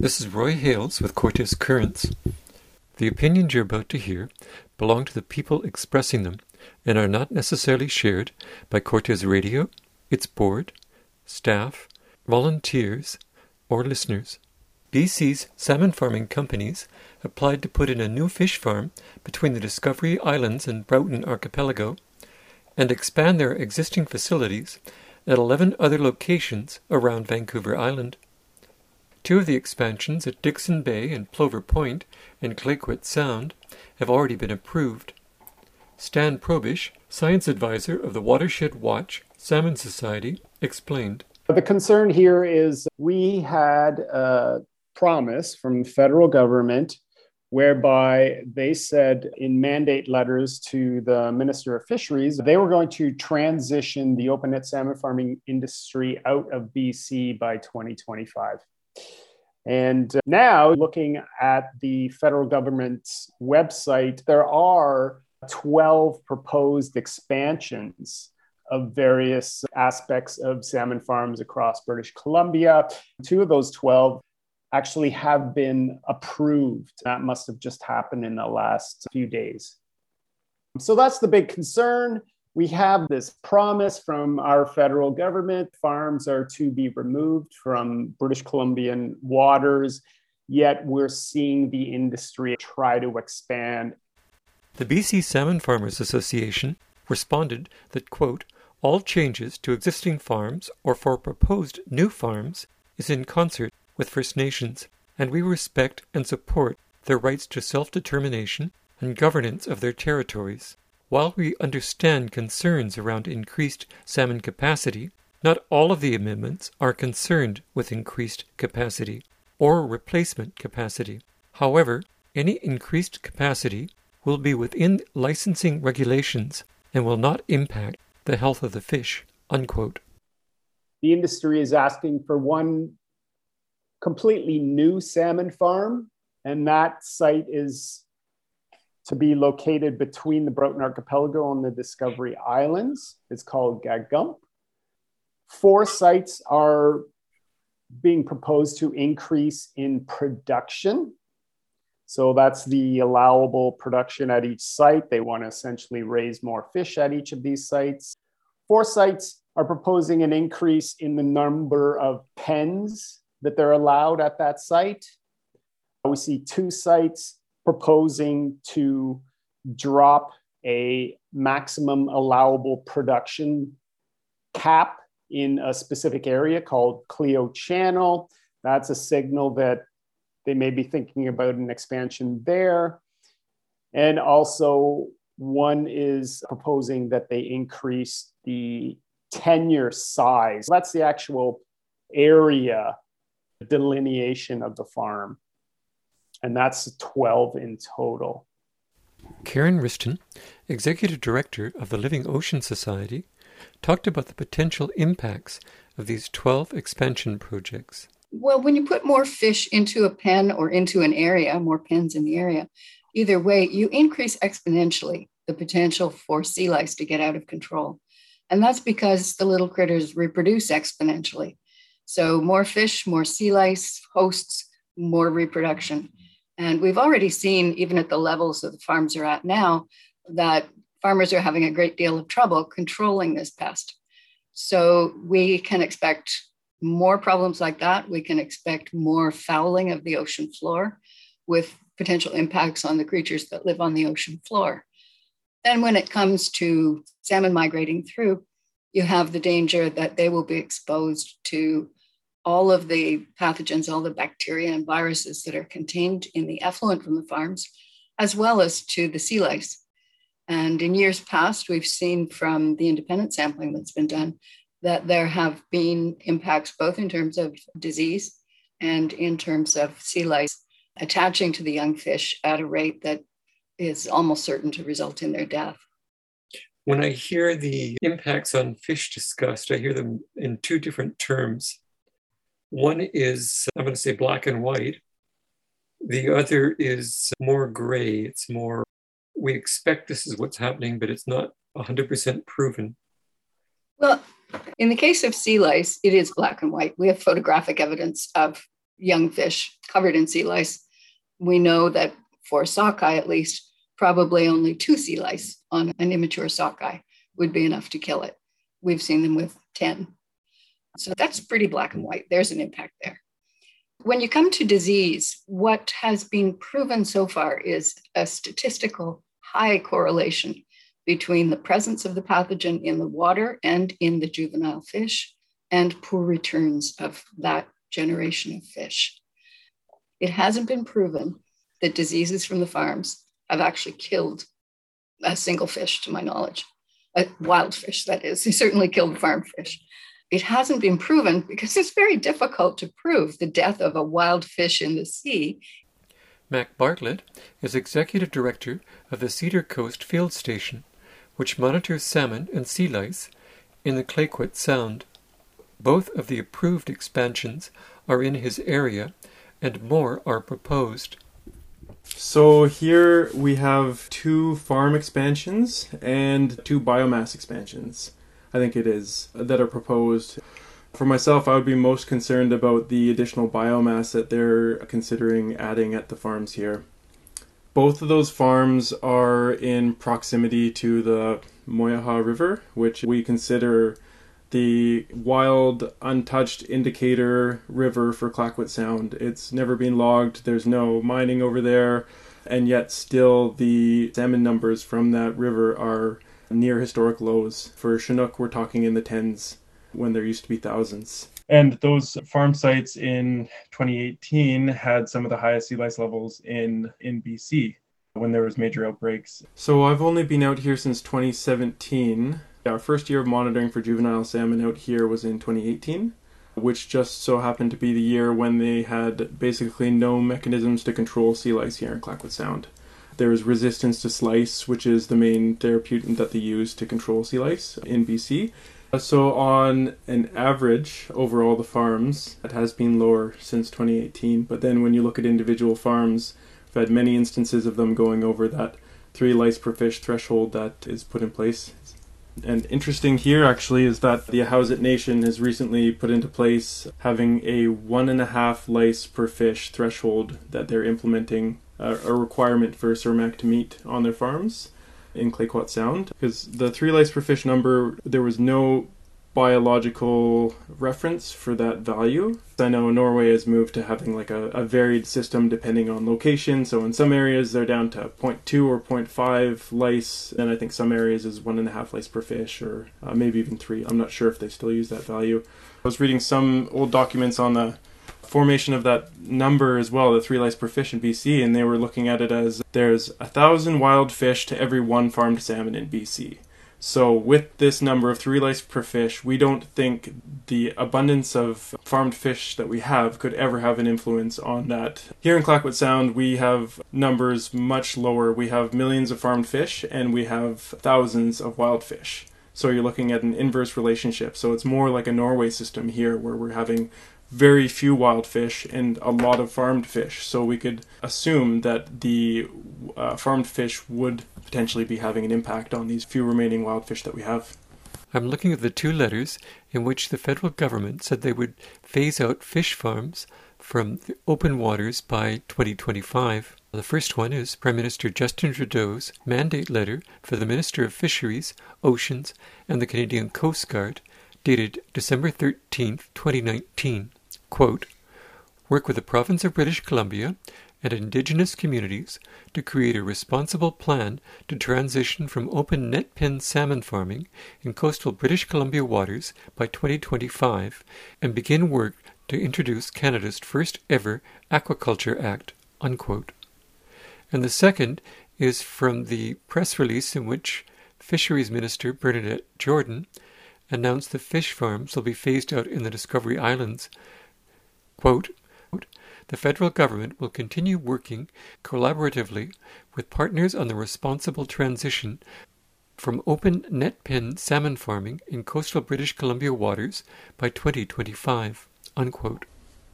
This is Roy Hales with Cortes Currents. The opinions you're about to hear belong to the people expressing them and are not necessarily shared by Cortes Radio, its board, staff, volunteers, or listeners. BC's salmon farming companies applied to put in a new fish farm between the Discovery Islands and Broughton Archipelago and expand their existing facilities at 11 other locations around Vancouver Island. Two of the expansions at Dixon Bay and Plover Point and Clayoquot Sound have already been approved. Stan Proboszcz, science advisor of the Watershed Watch Salmon Society, explained. The concern here is we had a promise from the federal government whereby they said in mandate letters to the Minister of Fisheries, they were going to transition the open net salmon farming industry out of BC by 2025. And uh, now, looking at the federal government's website, there are 12 proposed expansions of various aspects of salmon farms across British Columbia. Two of those 12 actually have been approved. That must have just happened in the last few days. So that's the big concern. We have this promise from our federal government farms are to be removed from British Columbian waters, yet we're seeing the industry try to expand. The BC Salmon Farmers Association responded that, quote, all changes to existing farms or for proposed new farms is in concert with First Nations, and we respect and support their rights to self determination and governance of their territories. While we understand concerns around increased salmon capacity, not all of the amendments are concerned with increased capacity or replacement capacity. However, any increased capacity will be within licensing regulations and will not impact the health of the fish. Unquote. The industry is asking for one completely new salmon farm, and that site is to be located between the Broughton Archipelago and the Discovery Islands. It's called Gagump. Four sites are being proposed to increase in production. So that's the allowable production at each site. They want to essentially raise more fish at each of these sites. Four sites are proposing an increase in the number of pens that they're allowed at that site. We see two sites proposing to drop a maximum allowable production cap in a specific area called Clio Channel. That's a signal that they may be thinking about an expansion there. And also, one is proposing that they increase the tenure size. That's the actual area delineation of the farm. And that's 12 in total. Karen Wristen, Executive Director of the Living Ocean Society, talked about the potential impacts of these 12 expansion projects. Well, when you put more fish into a pen or into an area, more pens in the area, either way, you increase exponentially the potential for sea lice to get out of control. And that's because the little critters reproduce exponentially. So, more fish, more sea lice hosts, more reproduction. And we've already seen, even at the levels that the farms are at now, that farmers are having a great deal of trouble controlling this pest. So, we can expect more problems like that. We can expect more fouling of the ocean floor with potential impacts on the creatures that live on the ocean floor. And when it comes to salmon migrating through, you have the danger that they will be exposed to all of the pathogens, all the bacteria and viruses that are contained in the effluent from the farms, as well as to the sea lice. And in years past, we've seen from the independent sampling that's been done that there have been impacts both in terms of disease and in terms of sea lice attaching to the young fish at a rate that is almost certain to result in their death. When I hear the impacts on fish discussed, I hear them in two different terms. One is, I'm going to say black and white. The other is more gray. It's more, we expect this is what's happening, but it's not 100% proven. Well, in the case of sea lice, it is black and white. We have photographic evidence of young fish covered in sea lice. We know that for sockeye, at least, probably only two sea lice on an immature sockeye would be enough to kill it. We've seen them with 10. So that's pretty black and white. There's an impact there. When you come to disease, what has been proven so far is a statistical high correlation between the presence of the pathogen in the water and in the juvenile fish and poor returns of that generation of fish. It hasn't been proven that diseases from the farms have actually killed a single fish, to my knowledge, a wild fish, that is. They certainly killed farm fish. It hasn't been proven because it's very difficult to prove the death of a wild fish in the sea. Mac Bartlett is executive director of the Cedar Coast Field Station, which monitors salmon and sea lice in the Clayoquot Sound. Both of the approved expansions are in his area, and more are proposed. So here we have two farm expansions and two biomass expansions. I think it is that are proposed. For myself, I would be most concerned about the additional biomass that they're considering adding at the farms here. Both of those farms are in proximity to the Moyeha River, which we consider the wild, untouched indicator river for Clayoquot Sound. It's never been logged, there's no mining over there, and yet still the salmon numbers from that river are near historic lows. For Chinook, we're talking in the tens when there used to be thousands. And those farm sites in 2018 had some of the highest sea lice levels in, in BC when there was major outbreaks. So I've only been out here since 2017 our first year of monitoring for juvenile salmon out here was in 2018, which just so happened to be the year when they had basically no mechanisms to control sea lice here in Clayoquot Sound. There was resistance to slice, which is the main therapeutic that they use to control sea lice in BC. Uh, so, on an average over all the farms, it has been lower since 2018. But then, when you look at individual farms, we've had many instances of them going over that three lice per fish threshold that is put in place and interesting here actually is that the Ahousaht Nation has recently put into place having a one and a half lice per fish threshold that they're implementing uh, a requirement for Cermaq to meet on their farms in Clayoquot Sound because the three lice per fish number there was no biological reference for that value. I know Norway has moved to having like a, a, varied system depending on location. So in some areas they're down to 0.2 or 0.5 lice, and I think some areas is one and a half lice per fish, or uh, maybe even three. I'm not sure if they still use that value. I was reading some old documents on the formation of that number as well, the three lice per fish in BC, and they were looking at it as there's a thousand wild fish to every one farmed salmon in BC. So, with this number of three lice per fish, we don't think the abundance of farmed fish that we have could ever have an influence on that. Here in Clayoquot Sound, we have numbers much lower. We have millions of farmed fish and we have thousands of wild fish. So, you're looking at an inverse relationship. So, it's more like a Norway system here where we're having very few wild fish and a lot of farmed fish. So we could assume that the uh, farmed fish would potentially be having an impact on these few remaining wild fish that we have. I'm looking at the two letters in which the federal government said they would phase out fish farms from the open waters by 2025. The first one is Prime Minister Justin Trudeau's mandate letter for the Minister of Fisheries, Oceans, and the Canadian Coast Guard, dated December 13, 2019 quote, work with the province of British Columbia and indigenous communities to create a responsible plan to transition from open net pen salmon farming in coastal British Columbia waters by 2025 and begin work to introduce Canada's first ever Aquaculture Act. Unquote. And the second is from the press release in which Fisheries Minister Bernadette Jordan announced the fish farms will be phased out in the Discovery Islands Quote, the federal government will continue working collaboratively with partners on the responsible transition from open net pen salmon farming in coastal British Columbia waters by 2025. Unquote.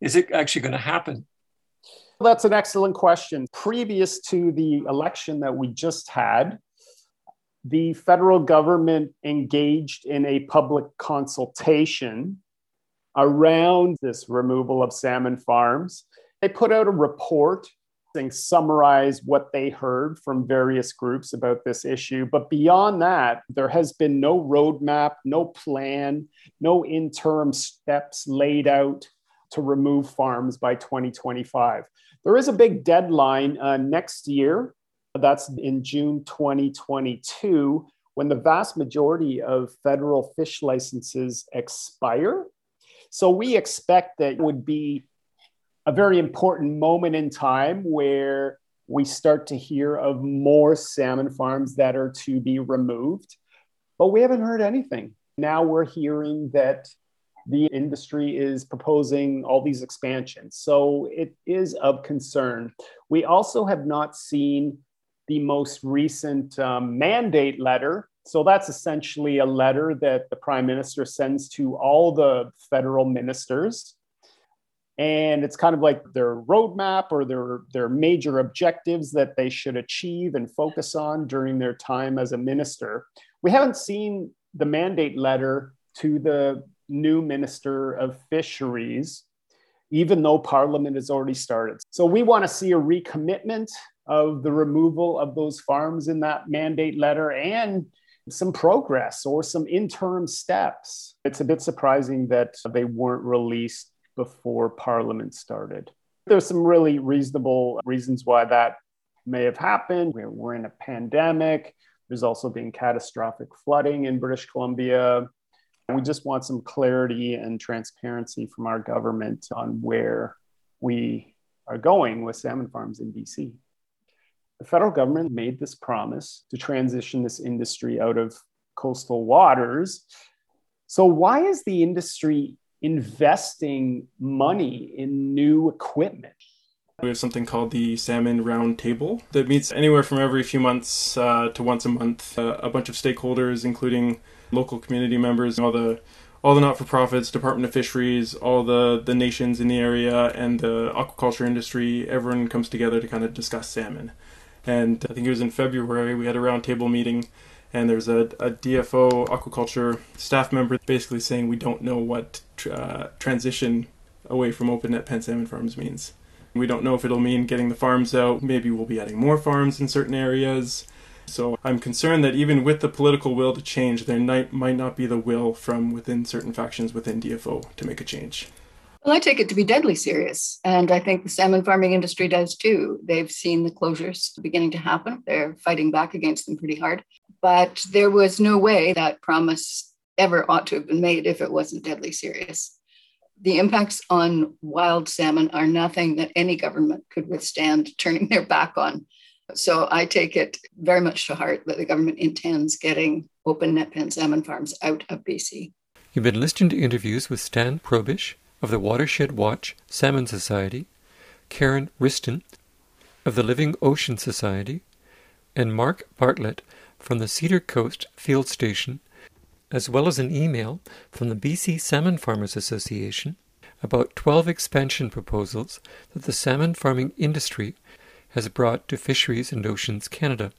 Is it actually going to happen? Well, That's an excellent question. Previous to the election that we just had, the federal government engaged in a public consultation around this removal of salmon farms. They put out a report and summarize what they heard from various groups about this issue. But beyond that, there has been no roadmap, no plan, no interim steps laid out to remove farms by 2025. There is a big deadline uh, next year. That's in June 2022 when the vast majority of federal fish licenses expire. So we expect that would be a very important moment in time where we start to hear of more salmon farms that are to be removed. But we haven't heard anything. Now we're hearing that the industry is proposing all these expansions. So it is of concern. We also have not seen the most recent um, mandate letter. So that's essentially a letter that the prime minister sends to all the federal ministers. And it's kind of like their roadmap or their their major objectives that they should achieve and focus on during their time as a minister. We haven't seen the mandate letter to the new minister of fisheries even though parliament has already started. So we want to see a recommitment of the removal of those farms in that mandate letter and some progress or some interim steps. It's a bit surprising that they weren't released before Parliament started. There's some really reasonable reasons why that may have happened. We're in a pandemic. There's also been catastrophic flooding in British Columbia. We just want some clarity and transparency from our government on where we are going with salmon farms in BC. The federal government made this promise to transition this industry out of coastal waters. So, why is the industry investing money in new equipment. We have something called the Salmon Roundtable that meets anywhere from every few months uh, to once a month. Uh, a bunch of stakeholders, including local community members, all the all the not-for-profits, Department of Fisheries, all the the nations in the area, and the aquaculture industry. Everyone comes together to kind of discuss salmon. And I think it was in February we had a roundtable meeting and there's a, a DFO aquaculture staff member basically saying we don't know what uh, transition away from open net pen salmon farms means. We don't know if it'll mean getting the farms out. Maybe we'll be adding more farms in certain areas. So I'm concerned that even with the political will to change, there might, might not be the will from within certain factions within DFO to make a change. Well, I take it to be deadly serious. And I think the salmon farming industry does too. They've seen the closures beginning to happen. They're fighting back against them pretty hard. But there was no way that promise ever ought to have been made if it wasn't deadly serious. The impacts on wild salmon are nothing that any government could withstand turning their back on. So I take it very much to heart that the government intends getting open net pen salmon farms out of BC. You've been listening to interviews with Stan Proboszcz of the Watershed Watch Salmon Society, Karen Wristen of the Living Ocean Society, and Mark Bartlett from the Cedar Coast Field Station, as well as an email from the BC Salmon Farmers Association about 12 expansion proposals that the salmon farming industry has brought to Fisheries and Oceans Canada.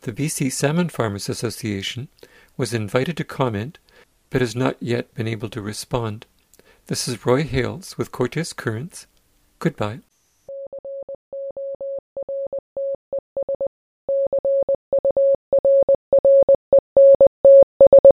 The BC Salmon Farmers Association was invited to comment but has not yet been able to respond. This is Roy Hales with Cortes Currents. Goodbye.